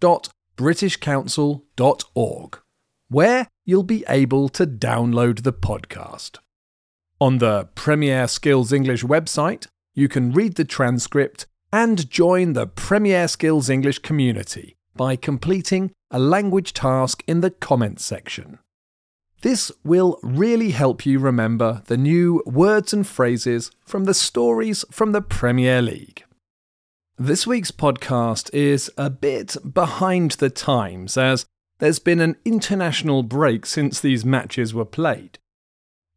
premierskillsenglish.britishcouncil.org, where you'll be able to download the podcast. On the Premier Skills English website, you can read the transcript and join the Premier Skills English community by completing a language task in the comments section. This will really help you remember the new words and phrases from the stories from the Premier League. This week's podcast is a bit behind the times as there's been an international break since these matches were played.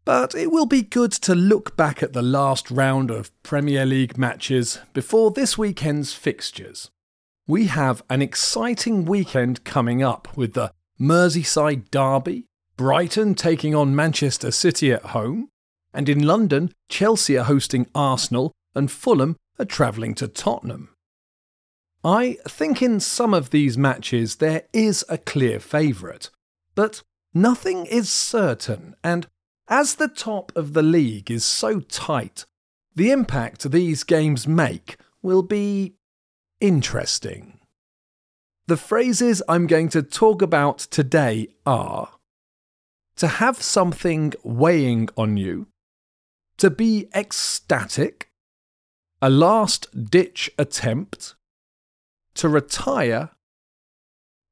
But it will be good to look back at the last round of Premier League matches before this weekend's fixtures. We have an exciting weekend coming up with the Merseyside Derby, Brighton taking on Manchester City at home, and in London, Chelsea are hosting Arsenal and Fulham are travelling to Tottenham. I think in some of these matches there is a clear favourite, but nothing is certain, and as the top of the league is so tight, the impact these games make will be interesting. The phrases I'm going to talk about today are to have something weighing on you, to be ecstatic, a last ditch attempt, to retire,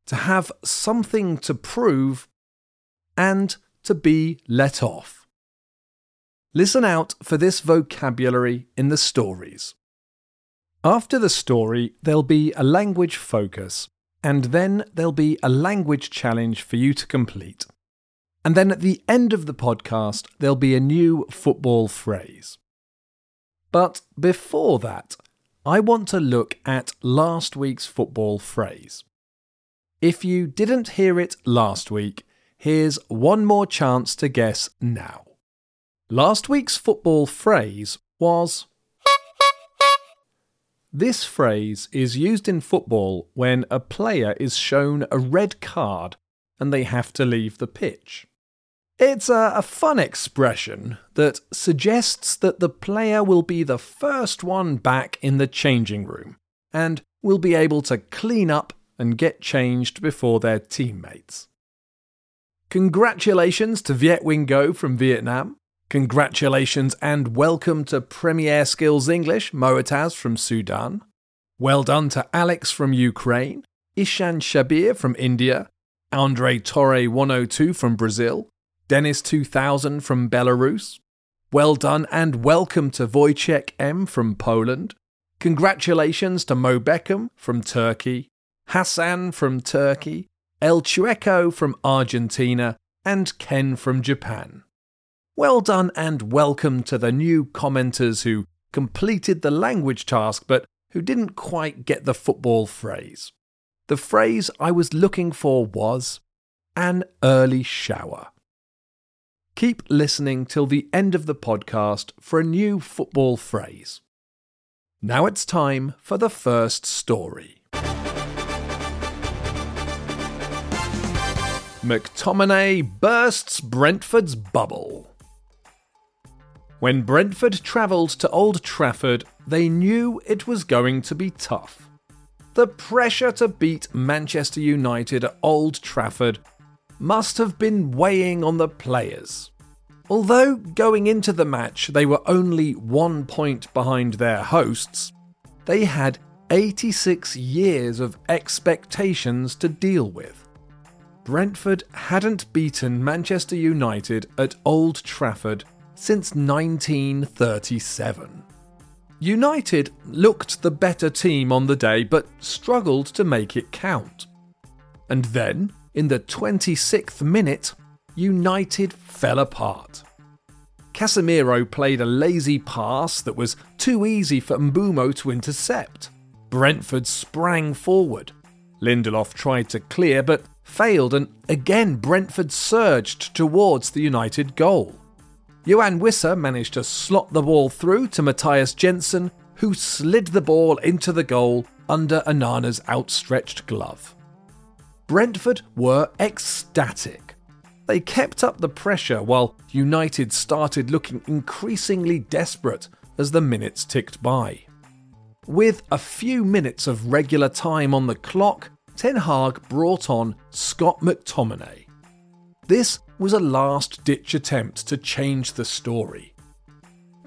to have something to prove, and to be let off. Listen out for this vocabulary in the stories. After the story, there'll be a language focus, and then there'll be a language challenge for you to complete. And then at the end of the podcast, there'll be a new football phrase. But before that, I want to look at last week's football phrase. If you didn't hear it last week, Here's one more chance to guess now. Last week's football phrase was. This phrase is used in football when a player is shown a red card and they have to leave the pitch. It's a, a, fun expression that suggests that the player will be the first one back in the changing room and will be able to clean up and get changed before their teammates. Congratulations to Viet Wing Go from Vietnam. Congratulations and welcome to Premier Skills English, Moataz from Sudan. Well done to Alex from Ukraine, Ishan Shabir from India, Andre Torre 102 from Brazil, Dennis 2000 from Belarus. Well done and welcome to Wojciech M from Poland. Congratulations to Mo Beckham from Turkey, Hassan from Turkey, El Chueco from Argentina, and Ken from Japan. Well done and welcome to the new commenters who completed the language task but who didn't quite get the football phrase. The phrase I was looking for was an early shower. Keep listening till the end of the podcast for a new football phrase. Now it's time for the first story. McTominay bursts Brentford's bubble. When Brentford travelled to Old Trafford, they knew it was going to be tough. The pressure to beat Manchester United at Old Trafford must have been weighing on the players. Although going into the match they were only one point behind their hosts, they had 86 years of expectations to deal with. Brentford hadn't beaten Manchester United at Old Trafford since 1937. United looked the better team on the day but struggled to make it count. And then, in the 26th minute, United fell apart. Casemiro played a lazy pass that was too easy for Mbeumo to intercept. Brentford sprang forward, Lindelof tried to clear but failed, and again Brentford surged towards the United goal. Yoane Wissa managed to slot the ball through to Mathias Jensen, who slid the ball into the goal under Onana's outstretched glove. Brentford were ecstatic. They kept up the pressure while United started looking increasingly desperate as the minutes ticked by. With a few minutes of regular time on the clock, Ten Hag brought on Scott McTominay. This was a last ditch attempt to change the story.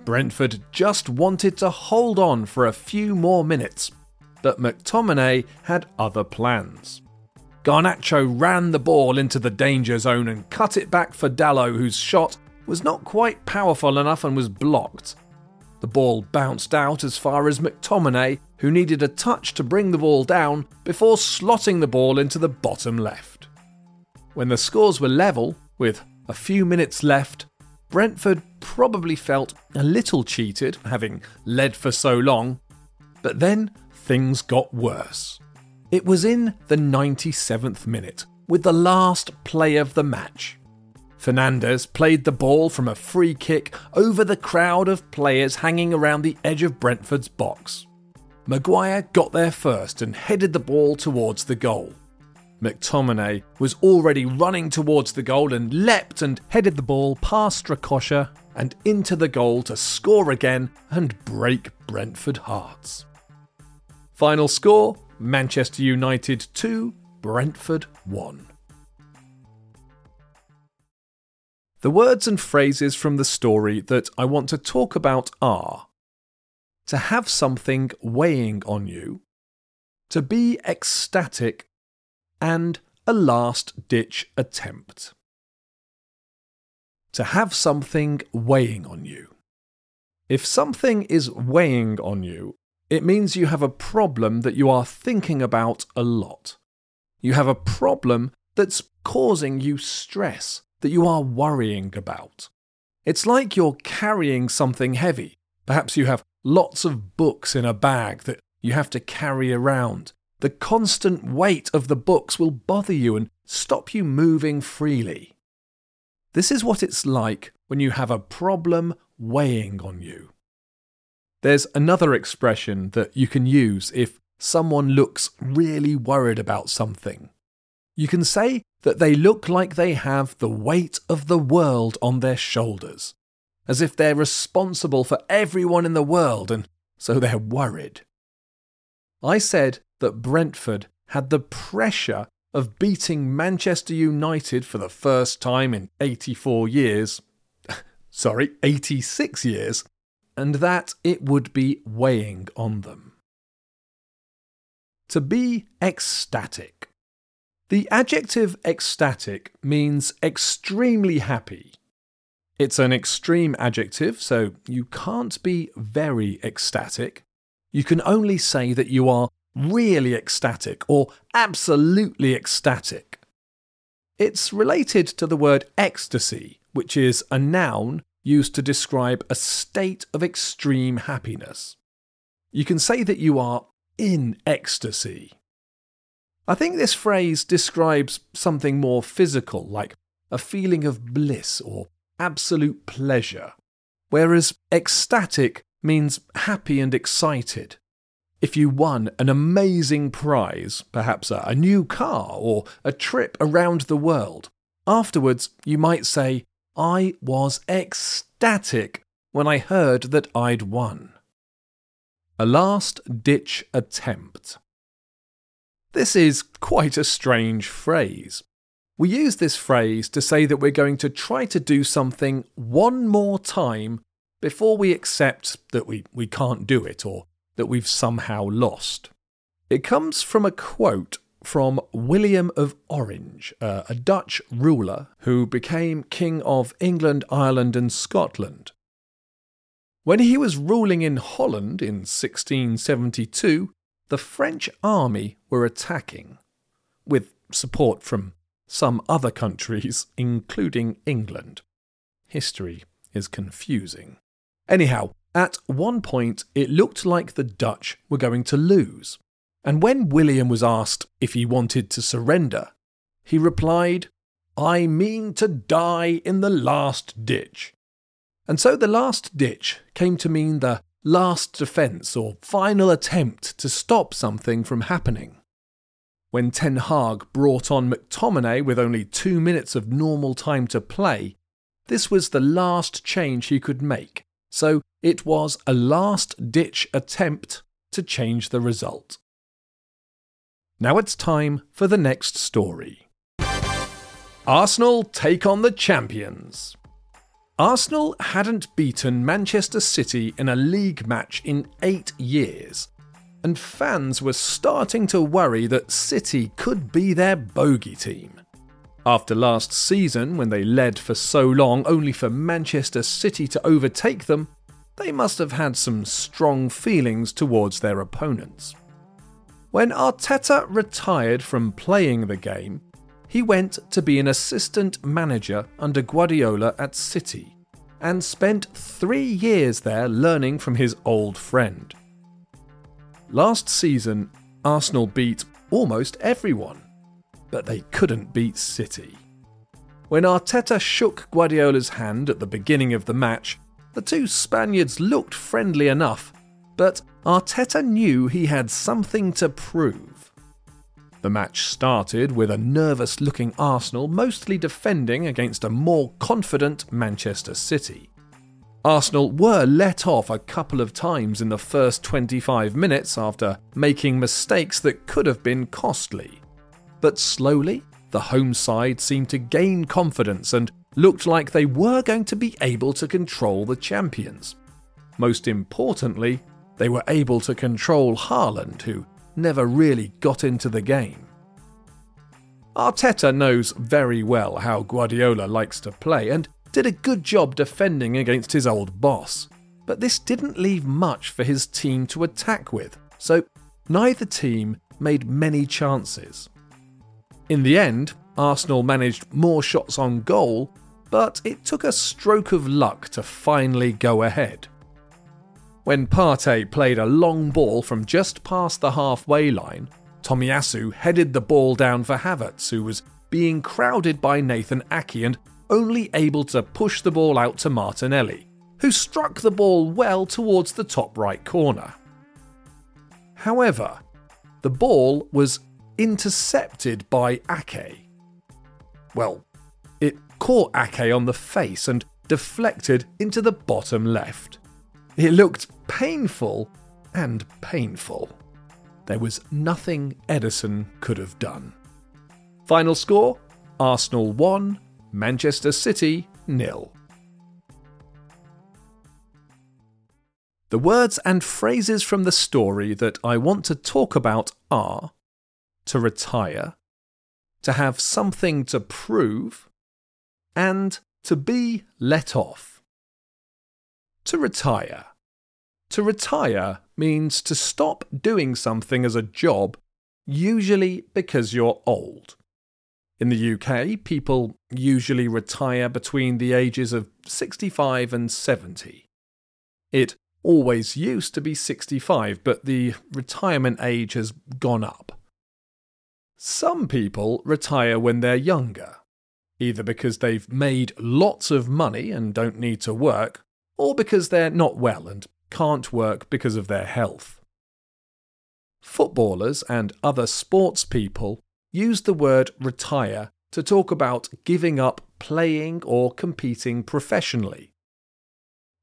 Brentford just wanted to hold on for a few more minutes, but McTominay had other plans. Garnacho ran the ball into the danger zone and cut it back for Dalot, whose shot was not quite powerful enough and was blocked. The ball bounced out as far as McTominay, who needed a touch to bring the ball down before slotting the ball into the bottom left. When the scores were level, with a few minutes left, Brentford probably felt a little cheated, having led for so long, but then things got worse. It was in the 97th minute, with the last play of the match. Fernandes played the ball from a free kick over the crowd of players hanging around the edge of Brentford's box. Maguire got there first and headed the ball towards the goal. McTominay was already running towards the goal and leapt and headed the ball past Strakosha and into the goal to score again and break Brentford hearts. Final score Manchester United 2, Brentford 1. The words and phrases from the story that I want to talk about are to have something weighing on you, to be ecstatic, and a last ditch attempt. To have something weighing on you. If something is weighing on you, it means you have a problem that you are thinking about a lot. You have a problem that's causing you stress, that you are worrying about. It's like you're carrying something heavy. Perhaps you have lots of books in a bag that you have to carry around. The constant weight of the books will bother you and stop you moving freely. This is what it's like when you have a problem weighing on you. There's another expression that you can use if someone looks really worried about something. You can say that they look like they have the weight of the world on their shoulders, as if they're responsible for everyone in the world and so they're worried. I said that Brentford had the pressure of beating Manchester United for the first time in 84 years. Sorry, 86 years and that it would be weighing on them. To be ecstatic. The adjective ecstatic means extremely happy. It's an extreme adjective, so you can't be very ecstatic. You can only say that you are really ecstatic or absolutely ecstatic. It's related to the word ecstasy, which is a noun used to describe a state of extreme happiness. You can say that you are in ecstasy. I think this phrase describes something more physical, like a feeling of bliss or absolute pleasure, whereas ecstatic means happy and excited. If you won an amazing prize, perhaps a, new car or a trip around the world, afterwards you might say, I was ecstatic when I heard that I'd won. A last ditch attempt. This is quite a strange phrase. We use this phrase to say that we're going to try to do something one more time before we accept that we, we can't do it or that we've somehow lost. It comes from a quote from William of Orange, uh, a Dutch ruler who became King of England, Ireland, and Scotland. When he was ruling in Holland in 1672, the French army were attacking, with support from some other countries, including England. History is confusing. Anyhow, at one point it looked like the Dutch were going to lose. And when William was asked if he wanted to surrender, he replied, I mean to die in the last ditch. And so the last ditch came to mean the last defence or final attempt to stop something from happening. When Ten Hag brought on McTominay with only two minutes of normal time to play, this was the last change he could make, so it was a last ditch attempt to change the result. Now it's time for the next story. Arsenal take on the champions. Arsenal hadn't beaten Manchester City in a league match in eight years, and fans were starting to worry that City could be their bogey team. After last season, when they led for so long only for Manchester City to overtake them, they must have had some strong feelings towards their opponents. When Arteta retired from playing the game, he went to be an assistant manager under Guardiola at City and spent three years there learning from his old friend. Last season, Arsenal beat almost everyone, but they couldn't beat City. When Arteta shook Guardiola's hand at the beginning of the match, the two Spaniards looked friendly enough, but Arteta knew he had something to prove. The match started with a nervous looking Arsenal mostly defending against a more confident Manchester City. Arsenal were let off a couple of times in the first 25 minutes after making mistakes that could have been costly. But slowly, the home side seemed to gain confidence and looked like they were going to be able to control the champions. Most importantly, they were able to control Haaland, who never really got into the game. Arteta knows very well how Guardiola likes to play and did a good job defending against his old boss. But this didn't leave much for his team to attack with, so neither team made many chances. In the end, Arsenal managed more shots on goal, but it took a stroke of luck to finally go ahead. When Partey played a long ball from just past the halfway line, Tomiyasu headed the ball down for Havertz, who was being crowded by Nathan Ake and only able to push the ball out to Martinelli, who struck the ball well towards the top right corner. However, the ball was intercepted by Ake. Well, it caught Ake on the face and deflected into the bottom left. It looked painful and painful. There was nothing Ederson could have done. Final score Arsenal 1, Manchester City nil. The words and phrases from the story that I want to talk about are to retire, to have something to prove, and to be let off. To retire. To retire means to stop doing something as a job, usually because you're old. In the UK, people usually retire between the ages of 65 and 70. It always used to be 65, but the retirement age has gone up. Some people retire when they're younger, either because they've made lots of money and don't need to work, or because they're not well and can't work because of their health. Footballers and other sports people use the word retire to talk about giving up playing or competing professionally.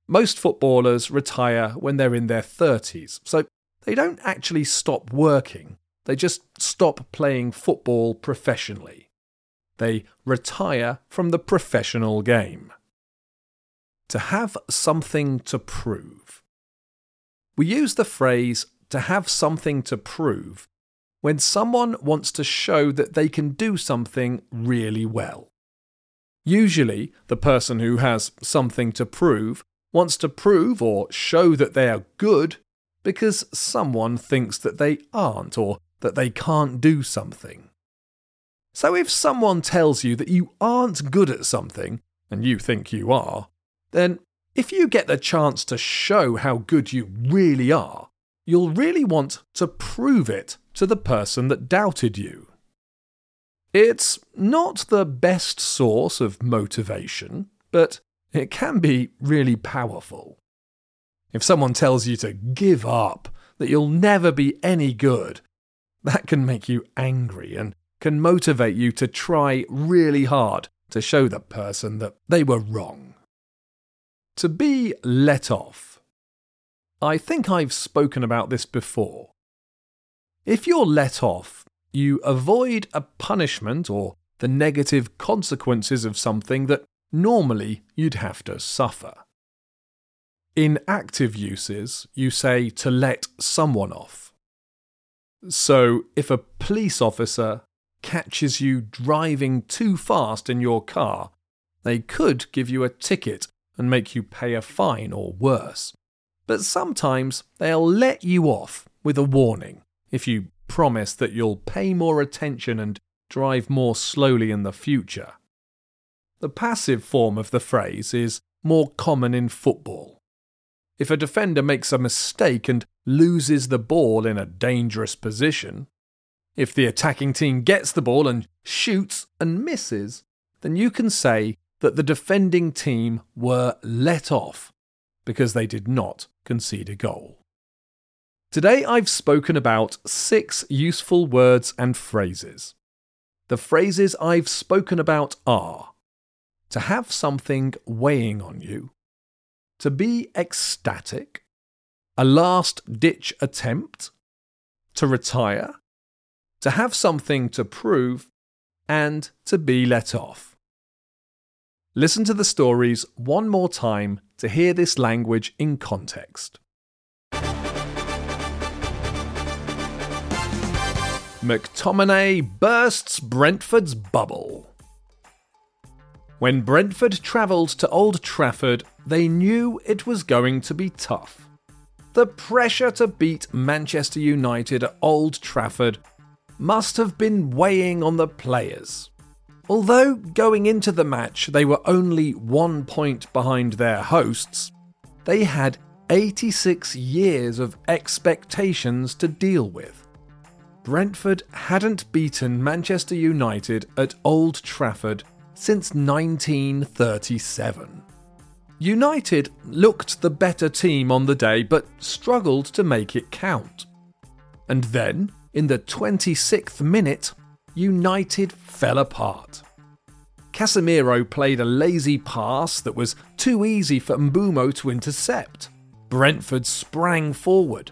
Most footballers retire when they're in their 30s, so they don't actually stop working, they just stop playing football professionally. They retire from the professional game. To have something to prove. We use the phrase to have something to prove when someone wants to show that they can do something really well. Usually, the person who has something to prove wants to prove or show that they are good because someone thinks that they aren't or that they can't do something. So if someone tells you that you aren't good at something, and you think you are, then if you get the chance to show how good you really are, you'll really want to prove it to the person that doubted you. It's not the best source of motivation, but it can be really powerful. If someone tells you to give up, that you'll never be any good, that can make you angry and can motivate you to try really hard to show the person that they were wrong. To be let off. I think I've spoken about this before. If you're let off, you avoid a punishment or the negative consequences of something that normally you'd have to suffer. In active uses, you say to let someone off. So, if a police officer catches you driving too fast in your car, they could give you a ticket and make you pay a fine or worse. But sometimes they'll let you off with a warning if you promise that you'll pay more attention and drive more slowly in the future. The passive form of the phrase is more common in football. If a defender makes a mistake and loses the ball in a dangerous position, if the attacking team gets the ball and shoots and misses, then you can say that the defending team were let off because they did not concede a goal. Today I've spoken about six useful words and phrases. The phrases I've spoken about are to have something weighing on you, to be ecstatic, a last ditch attempt, to retire, to have something to prove, and to be let off. Listen to the stories one more time to hear this language in context. McTominay bursts Brentford's bubble. When Brentford travelled to Old Trafford, they knew it was going to be tough. The pressure to beat Manchester United at Old Trafford must have been weighing on the players. Although going into the match they were only one point behind their hosts, they had 86 years of expectations to deal with. Brentford hadn't beaten Manchester United at Old Trafford since 1937. United looked the better team on the day but struggled to make it count. And then, in the 26th minute, United fell apart. Casemiro played a lazy pass that was too easy for Mbeumo to intercept. Brentford sprang forward.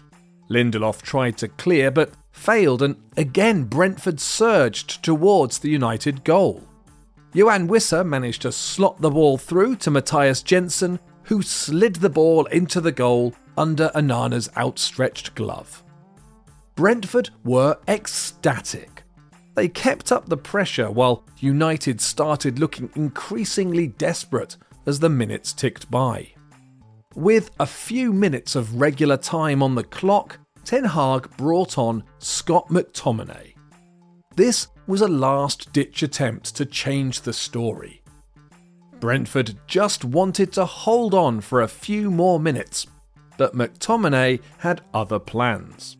Lindelof tried to clear but failed, and again Brentford surged towards the United goal. Yoane Wissa managed to slot the ball through to Mathias Jensen, who slid the ball into the goal under Onana's outstretched glove. Brentford were ecstatic. They kept up the pressure while United started looking increasingly desperate as the minutes ticked by. With a few minutes of regular time on the clock, Ten Hag brought on Scott McTominay. This was a last ditch attempt to change the story. Brentford just wanted to hold on for a few more minutes, but McTominay had other plans.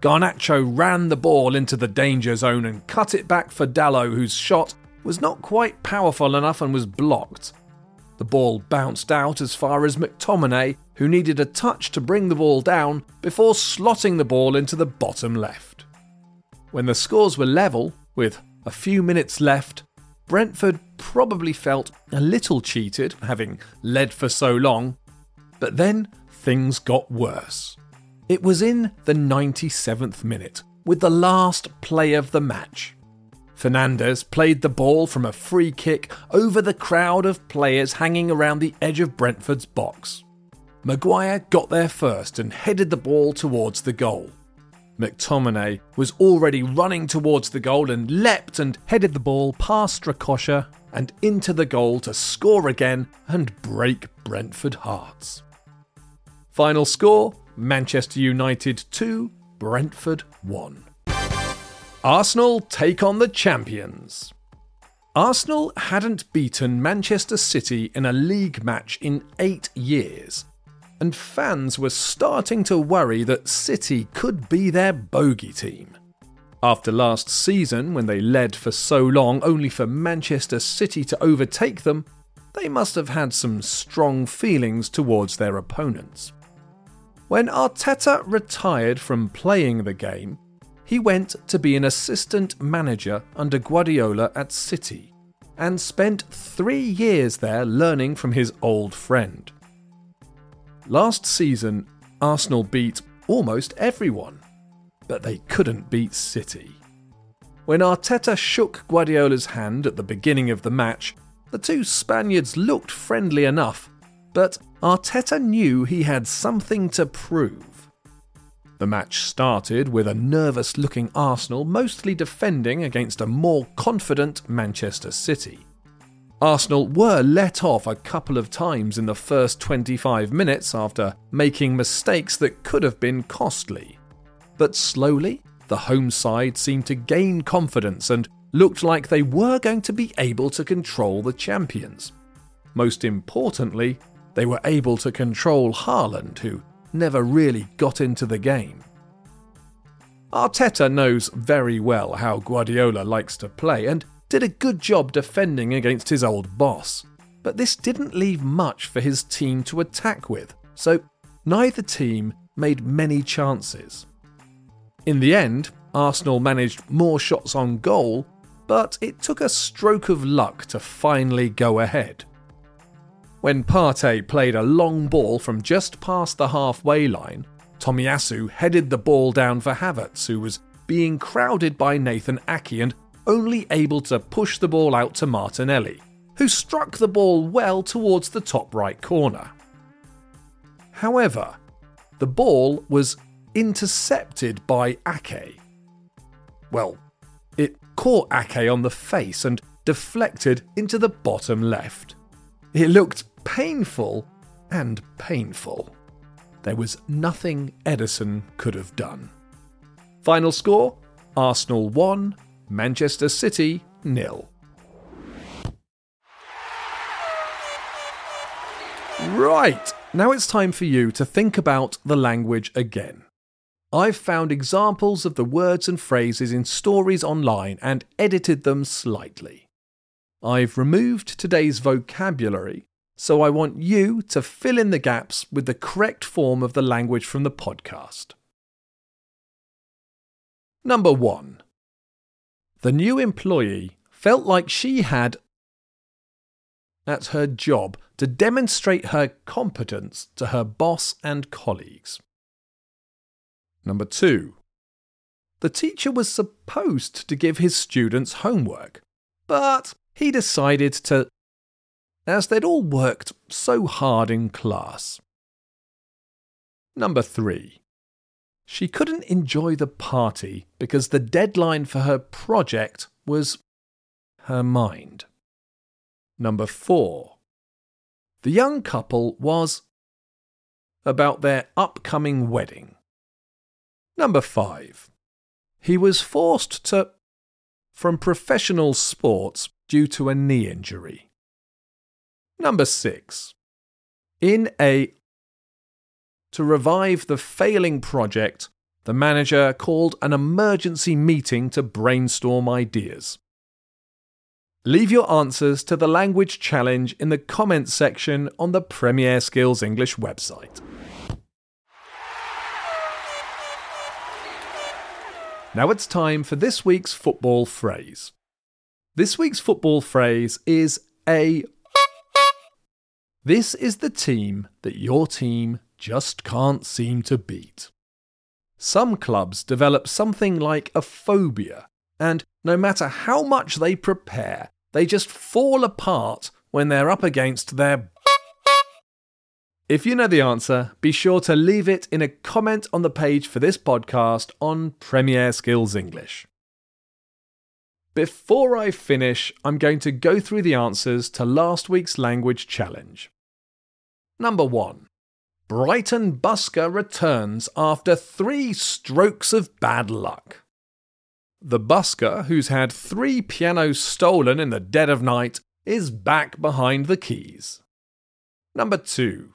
Garnacho ran the ball into the danger zone and cut it back for Dalot, whose shot was not quite powerful enough and was blocked. The ball bounced out as far as McTominay, who needed a touch to bring the ball down before slotting the ball into the bottom left. When the scores were level, with a few minutes left, Brentford probably felt a little cheated, having led for so long, but then things got worse. It was in the 97th minute, with the last play of the match. Fernandes played the ball from a free kick over the crowd of players hanging around the edge of Brentford's box. Maguire got there first and headed the ball towards the goal. McTominay was already running towards the goal and leapt and headed the ball past Strakosha and into the goal to score again and break Brentford hearts. Final score Manchester United 2, Brentford 1. Arsenal take on the champions. Arsenal hadn't beaten Manchester City in a league match in eight years, and fans were starting to worry that City could be their bogey team. After last season, when they led for so long only for Manchester City to overtake them, they must have had some strong feelings towards their opponents. When Arteta retired from playing the game, he went to be an assistant manager under Guardiola at City and spent three years there learning from his old friend. Last season, Arsenal beat almost everyone, but they couldn't beat City. When Arteta shook Guardiola's hand at the beginning of the match, the two Spaniards looked friendly enough, but Arteta knew he had something to prove. The match started with a nervous looking Arsenal mostly defending against a more confident Manchester City. Arsenal were let off a couple of times in the first 25 minutes after making mistakes that could have been costly. But slowly, the home side seemed to gain confidence and looked like they were going to be able to control the champions. Most importantly, they were able to control Haaland, who never really got into the game. Arteta knows very well how Guardiola likes to play and did a good job defending against his old boss. But this didn't leave much for his team to attack with, so neither team made many chances. In the end, Arsenal managed more shots on goal, but it took a stroke of luck to finally go ahead. When Partey played a long ball from just past the halfway line, Tomiyasu headed the ball down for Havertz, who was being crowded by Nathan Ake and only able to push the ball out to Martinelli, who struck the ball well towards the top right corner. However, the ball was intercepted by Ake. Well, it caught Ake on the face and deflected into the bottom left. It looked painful and painful. There was nothing Ederson could have done. Final score Arsenal 1, Manchester City nil. Right, now it's time for you to think about the language again. I've found examples of the words and phrases in stories online and edited them slightly. I've removed today's vocabulary, so I want you to fill in the gaps with the correct form of the language from the podcast. Number one the new employee felt like she had at her job to demonstrate her competence to her boss and colleagues. Number two, the teacher was supposed to give his students homework, but he decided to, as they'd all worked so hard in class. Number three, she couldn't enjoy the party because the deadline for her project was her mind. Number four. The young couple was about their upcoming wedding. Number five. He was forced to from professional sports due to a knee injury. Number six. In a to revive the failing project, the manager called an emergency meeting to brainstorm ideas. Leave your answers to the language challenge in the comments section on the Premier Skills English website. Now it's time for this week's football phrase. This week's football phrase is a. This is the team that your team just can't seem to beat. Some clubs develop something like a phobia, and no matter how much they prepare, they just fall apart when they're up against their. If you know the answer, be sure to leave it in a comment on the page for this podcast on Premier Skills English. Before I finish, I'm going to go through the answers to last week's language challenge. Number one Brighton Busker returns after three strokes of bad luck. The busker, who's had three pianos stolen in the dead of night, is back behind the keys. Number 2.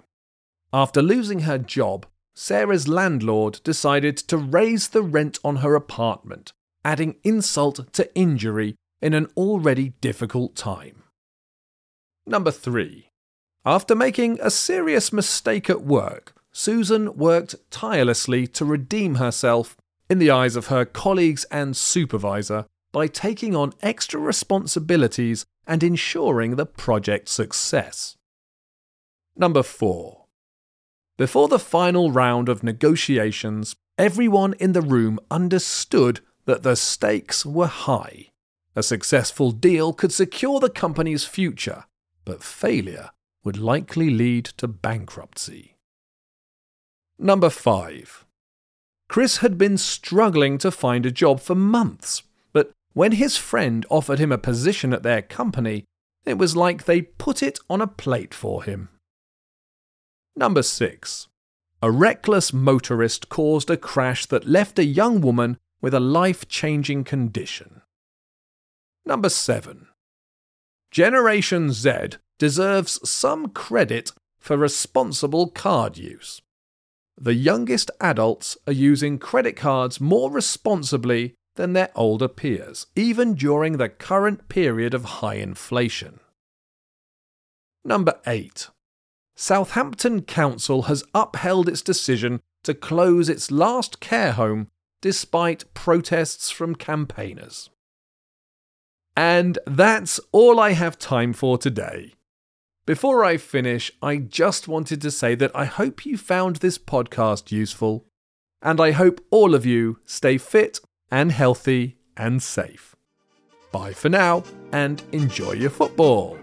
After losing her job, Sarah's landlord decided to raise the rent on her apartment, adding insult to injury in an already difficult time. Number 3. After making a serious mistake at work, Susan worked tirelessly to redeem herself in the eyes of her colleagues and supervisor by taking on extra responsibilities and ensuring the project's success. Number 4. Before the final round of negotiations, everyone in the room understood that the stakes were high. A successful deal could secure the company's future, but failure would likely lead to bankruptcy. Number 5. Chris had been struggling to find a job for months, but when his friend offered him a position at their company, it was like they put it on a plate for him. Number 6. A reckless motorist caused a crash that left a young woman with a life changing condition. Number 7. Generation Z deserves some credit for responsible card use. The youngest adults are using credit cards more responsibly than their older peers, even during the current period of high inflation. Number 8. Southampton Council has upheld its decision to close its last care home despite protests from campaigners. And that's all I have time for today. Before I finish, I just wanted to say that I hope you found this podcast useful, and I hope all of you stay fit and healthy and safe. Bye for now, and enjoy your football.